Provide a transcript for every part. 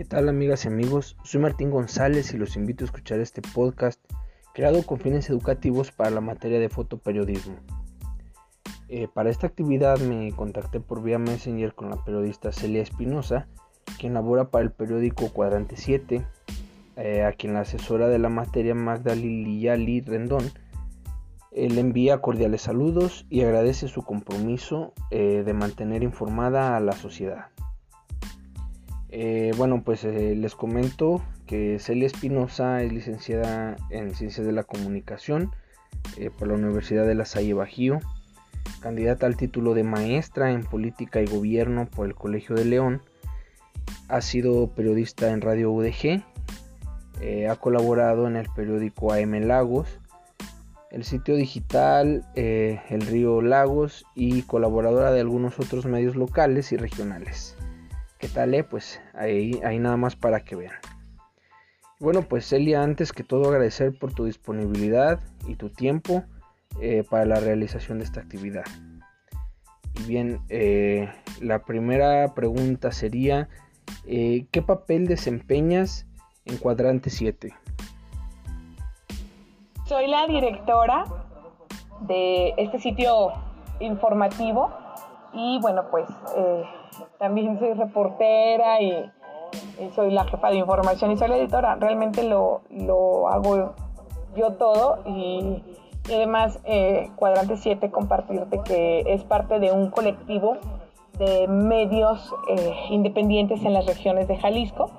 ¿Qué tal amigas y amigos? Soy Martín González y los invito a escuchar este podcast creado con fines educativos para la materia de fotoperiodismo. Eh, para esta actividad me contacté por vía Messenger con la periodista Celia Espinosa, quien labora para el periódico Cuadrante 7, eh, a quien la asesora de la materia Magda Liliali Rendón le envía cordiales saludos y agradece su compromiso eh, de mantener informada a la sociedad. Eh, bueno, pues eh, les comento que Celia Espinosa es licenciada en Ciencias de la Comunicación eh, por la Universidad de La Salle Bajío, candidata al título de maestra en Política y Gobierno por el Colegio de León, ha sido periodista en Radio UDG, ha colaborado en el periódico AM Lagos, el sitio digital El Río Lagos y colaboradora de algunos otros medios locales y regionales. ¿Qué tal? Eh? Pues ahí, ahí nada más para que vean. Bueno, pues Celia, antes que todo agradecer por tu disponibilidad y tu tiempo eh, para la realización de esta actividad. Y bien, eh, la primera pregunta sería, ¿qué papel desempeñas en Cuadrante 7? Soy la directora de este sitio informativo y bueno, pues también soy reportera y, soy la jefa de información y soy la editora. Realmente lo, hago yo todo y, además eh, Cuadrante 7 compartirte que es parte de un colectivo de medios eh, independientes en las regiones de Jalisco,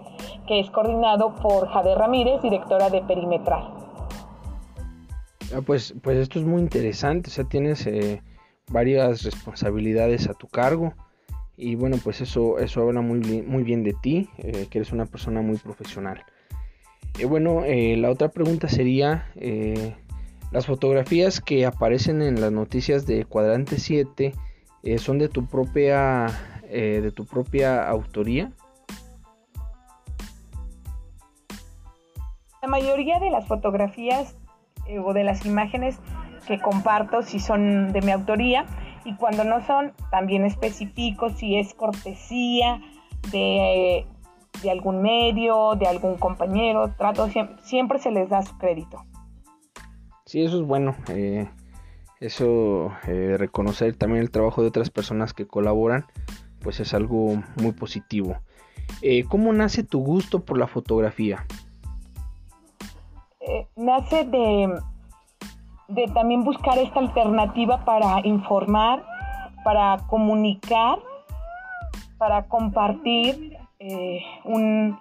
que es coordinado por Jade Ramírez, directora de Perimetral. Ah, pues, pues esto es muy interesante, o sea, tienes eh, varias responsabilidades a tu cargo. Y bueno, pues eso, eso habla muy bien, muy bien de ti, eh, que eres una persona muy profesional. Y bueno, eh, la otra pregunta sería, eh, las fotografías que aparecen en las noticias de Cuadrante 7 son de tu propia, de tu propia autoría. La mayoría de las fotografías o de las imágenes que comparto si son de mi autoría y cuando no son, también especifico si es cortesía de, algún medio, de algún compañero, trato siempre, se les da su crédito. Sí, eso es bueno. Eh, eso, eh, reconocer también el trabajo de otras personas que colaboran, pues es algo muy positivo. Eh, ¿Cómo nace tu gusto por la fotografía? nace de, de también buscar esta alternativa para informar, para comunicar, para compartir eh, un,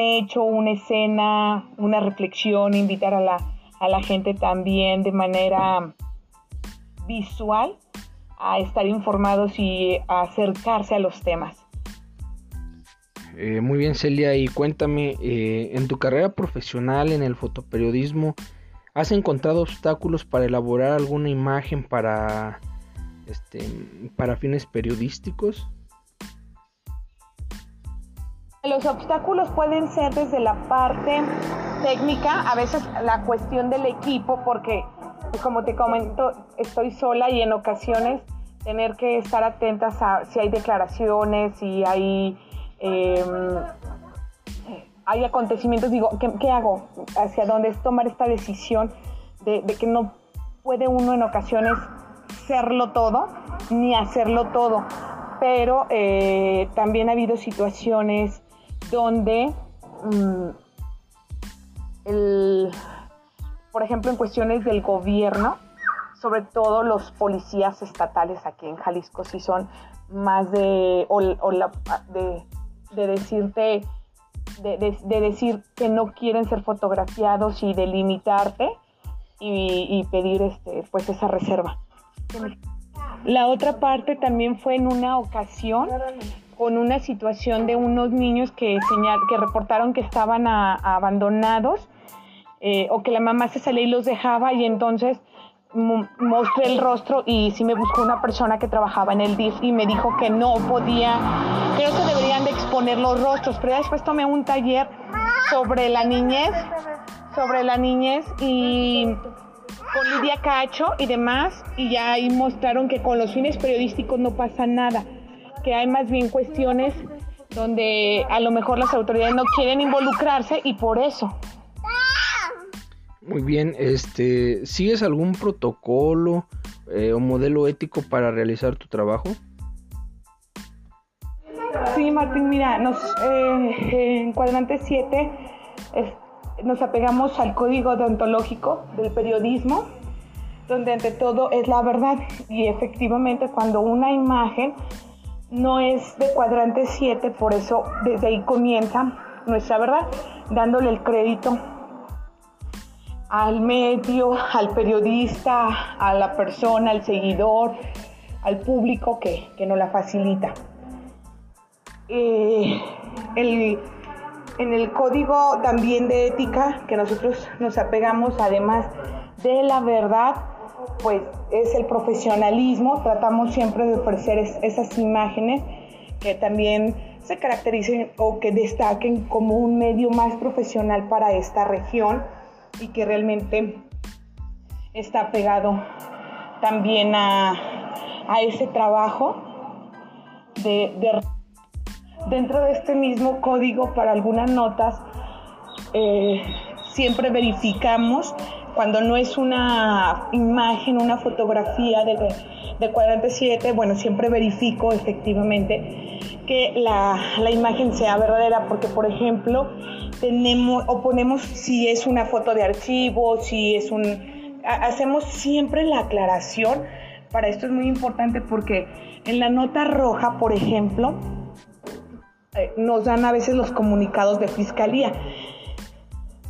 hecho, una escena, una reflexión, invitar a la, a la gente también de manera visual a estar informados y a acercarse a los temas. Eh, muy bien, Celia, y cuéntame, eh, en tu carrera profesional en el fotoperiodismo, ¿Has encontrado obstáculos para elaborar alguna imagen para, este, para fines periodísticos? Los obstáculos pueden ser desde la parte técnica, a veces la cuestión del equipo, porque como te comento, estoy sola y en ocasiones tener que estar atentas a si hay declaraciones, si hay em, hay acontecimientos, digo, ¿qué, hago? ¿Hacia dónde es tomar esta decisión de, que no puede uno en ocasiones serlo todo ni hacerlo todo? Pero eh, también ha habido situaciones donde, mm, por ejemplo, en cuestiones del gobierno, sobre todo los policías estatales aquí en Jalisco, si son más de, de decirte, de, decir que no quieren ser fotografiados y delimitarte y, y pedir este, pues esa reserva. La otra parte también fue en una ocasión con una situación de unos niños que, señal, que reportaron que estaban abandonados eh, o que la mamá se salía y los dejaba y entonces mostré el rostro y sí me buscó una persona que trabajaba en el DIF y me dijo que no podía, que no se deberían de exponer los rostros, pero después tomé un taller sobre la niñez, sobre la niñez y con Lidia Cacho y demás y ya ahí mostraron que con los fines periodísticos no pasa nada, que hay más bien cuestiones donde a lo mejor las autoridades no quieren involucrarse y por eso. Muy bien, este, ¿sigues algún protocolo eh, o modelo ético para realizar tu trabajo? Sí, Martín, mira, nos, eh, en cuadrante 7 nos apegamos al código deontológico del periodismo, donde ante todo es la verdad. Y efectivamente cuando una imagen no es de cuadrante 7, por eso desde ahí comienza nuestra verdad, dándole el crédito al medio, al periodista, a la persona, al seguidor, al público que, que nos la facilita. Eh, en el código también de ética que nosotros nos apegamos, además de la verdad, pues es el profesionalismo. Tratamos siempre de ofrecer esas imágenes que también se caractericen o que destaquen como un medio más profesional para esta región y que realmente está pegado también a, ese trabajo de, dentro de este mismo código para algunas notas eh, siempre verificamos cuando no es una imagen, una fotografía de, de cuadrante 7, bueno, siempre verifico efectivamente que la, la, imagen sea verdadera, porque por ejemplo, tenemos o ponemos si es una foto de archivo, si es un... Hacemos siempre la aclaración, para esto es muy importante porque en la nota roja, por ejemplo, eh, nos dan a veces los comunicados de fiscalía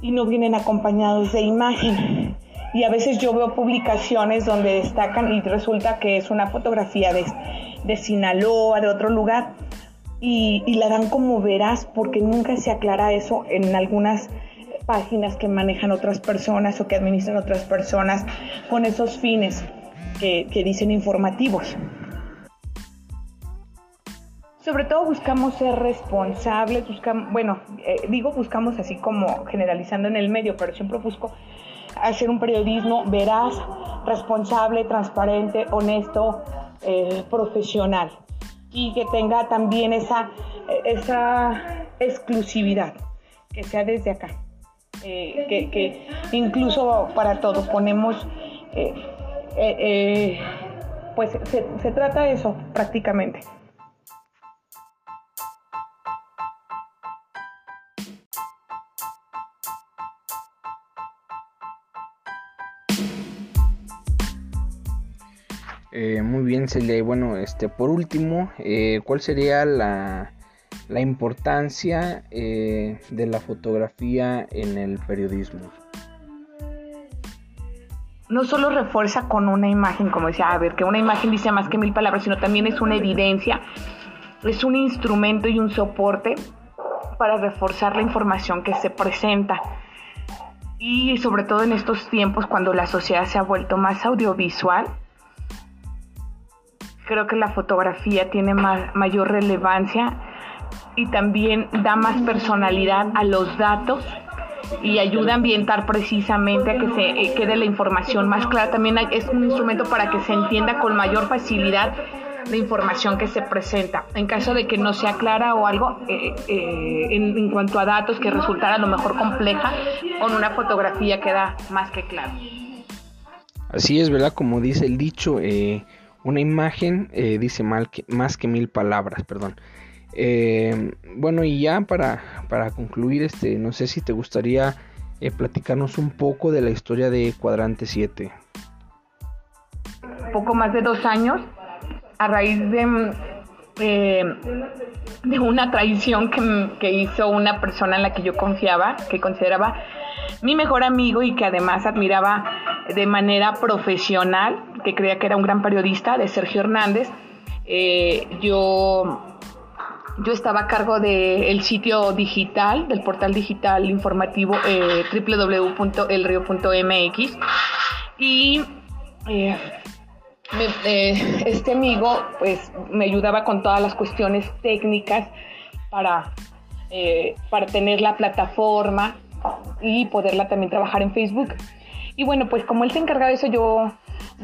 y no vienen acompañados de imagen. Y a veces yo veo publicaciones donde destacan y resulta que es una fotografía de, de Sinaloa, de otro lugar, y, la dan como veraz porque nunca se aclara eso en algunas páginas que manejan otras personas o que administran otras personas con esos fines que, que dicen informativos. Sobre todo buscamos ser responsables, buscamos, bueno, eh, digo buscamos así como generalizando en el medio, pero siempre busco hacer un periodismo veraz, responsable, transparente, honesto, eh, profesional y que tenga también esa, esa exclusividad, que sea desde acá, eh, que, incluso para todos ponemos, pues se, se trata de eso prácticamente. Eh, muy bien, Celia. bueno, este, por último, eh, ¿cuál sería la, la importancia eh, de la fotografía en el periodismo? No solo refuerza con una imagen, como decía, a ver, que una imagen dice más que mil palabras, sino también es una evidencia, es un instrumento y un soporte para reforzar la información que se presenta. Y sobre todo en estos tiempos cuando la sociedad se ha vuelto más audiovisual, creo que la fotografía tiene mayor relevancia y también da más personalidad a los datos y ayuda a ambientar precisamente a que se eh, quede la información más clara. También es un instrumento para que se entienda con mayor facilidad la información que se presenta. En caso de que no sea clara o algo eh, eh, en, en, cuanto a datos que resultara a lo mejor compleja, con una fotografía queda más que claro. Así es, ¿verdad? Como dice el dicho, una imagen eh, dice mal que, más que mil palabras, perdón. Eh, bueno, y ya para, para, concluir, este, no sé si te gustaría eh, platicarnos un poco de la historia de Cuadrante 7. Poco más de dos años, a raíz de, de una traición que, que hizo una persona en la que yo confiaba, que consideraba mi mejor amigo y que además admiraba de manera profesional, que creía que era un gran periodista, de Sergio Hernández. Eh, yo, yo estaba a cargo del sitio digital, del portal digital informativo eh, www.elrio.mx y eh, eh, este amigo pues me ayudaba con todas las cuestiones técnicas para, para tener la plataforma y poderla también trabajar en Facebook. Y bueno, pues como él se encargaba de eso, yo,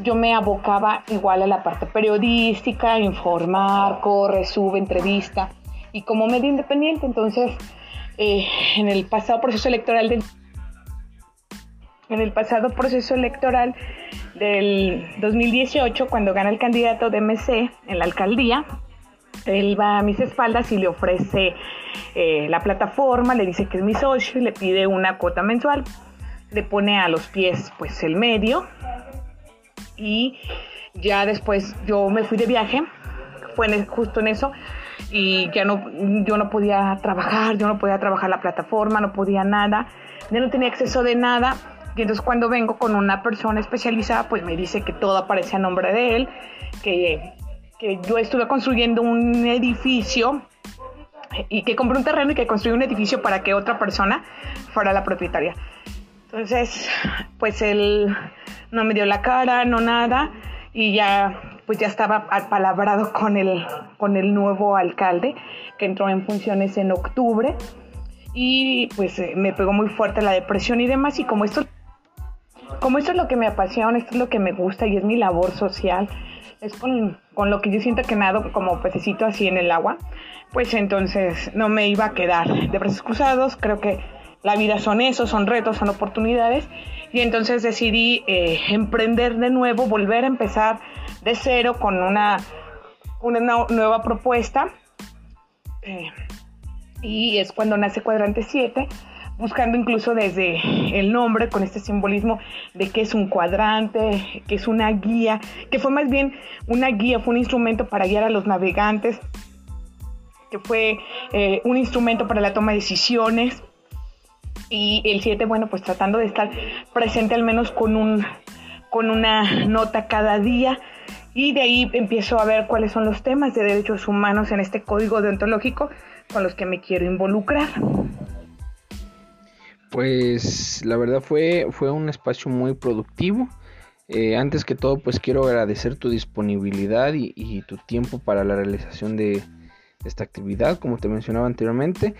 yo me abocaba igual a la parte periodística, informar, corre, sube, entrevista. y como medio independiente. Entonces, eh, en el pasado proceso electoral del en el pasado proceso electoral del 2018, cuando gana el candidato de MC en la alcaldía, él va a mis espaldas y le ofrece eh, la plataforma, le dice que es mi socio y le pide una cuota mensual, le pone a los pies pues el medio y ya después yo me fui de viaje, fue justo en eso y ya no, yo no podía trabajar, yo no podía trabajar la plataforma, no podía nada, ya no tenía acceso de nada. Y entonces cuando vengo con una persona especializada, pues me dice que todo aparece a nombre de él, que, que yo estuve construyendo un edificio y que compré un terreno y que construí un edificio para que otra persona fuera la propietaria. Entonces, pues él no me dio la cara, no nada, y ya pues ya estaba apalabrado con el, con el nuevo alcalde que entró en funciones en octubre y pues eh, me pegó muy fuerte la depresión y demás y como esto como esto es lo que me apasiona, esto es lo que me gusta y es mi labor social, es con, con lo que yo siento que nado como pececito así en el agua, pues entonces no me iba a quedar de brazos cruzados, creo que la vida son eso, son retos, son oportunidades y entonces decidí eh, emprender de nuevo, volver a empezar de cero con una, una nueva propuesta. Eh, y es cuando nace Cuadrante 7, buscando incluso desde el nombre, con este simbolismo de que es un cuadrante, que es una guía, que fue más bien una guía, fue un instrumento para guiar a los navegantes, que fue eh, un instrumento para la toma de decisiones y el 7, bueno, pues tratando de estar presente al menos con, un, con una nota cada día. Y de ahí empiezo a ver cuáles son los temas de derechos humanos en este código deontológico con los que me quiero involucrar. Pues la verdad fue, fue un espacio muy productivo. Eh, antes que todo, pues quiero agradecer tu disponibilidad y, tu tiempo para la realización de esta actividad, como te mencionaba anteriormente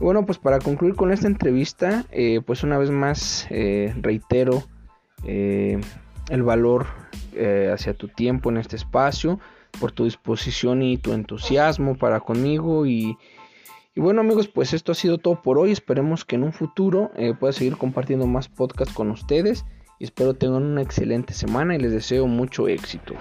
bueno, pues para concluir con esta entrevista, eh, pues una vez más eh, reitero eh, el valor hacia tu tiempo en este espacio, por tu disposición y tu entusiasmo para conmigo y, y bueno amigos, pues esto ha sido todo por hoy. Esperemos que en un futuro pueda seguir compartiendo más podcasts con ustedes y espero tengan una excelente semana y les deseo mucho éxito.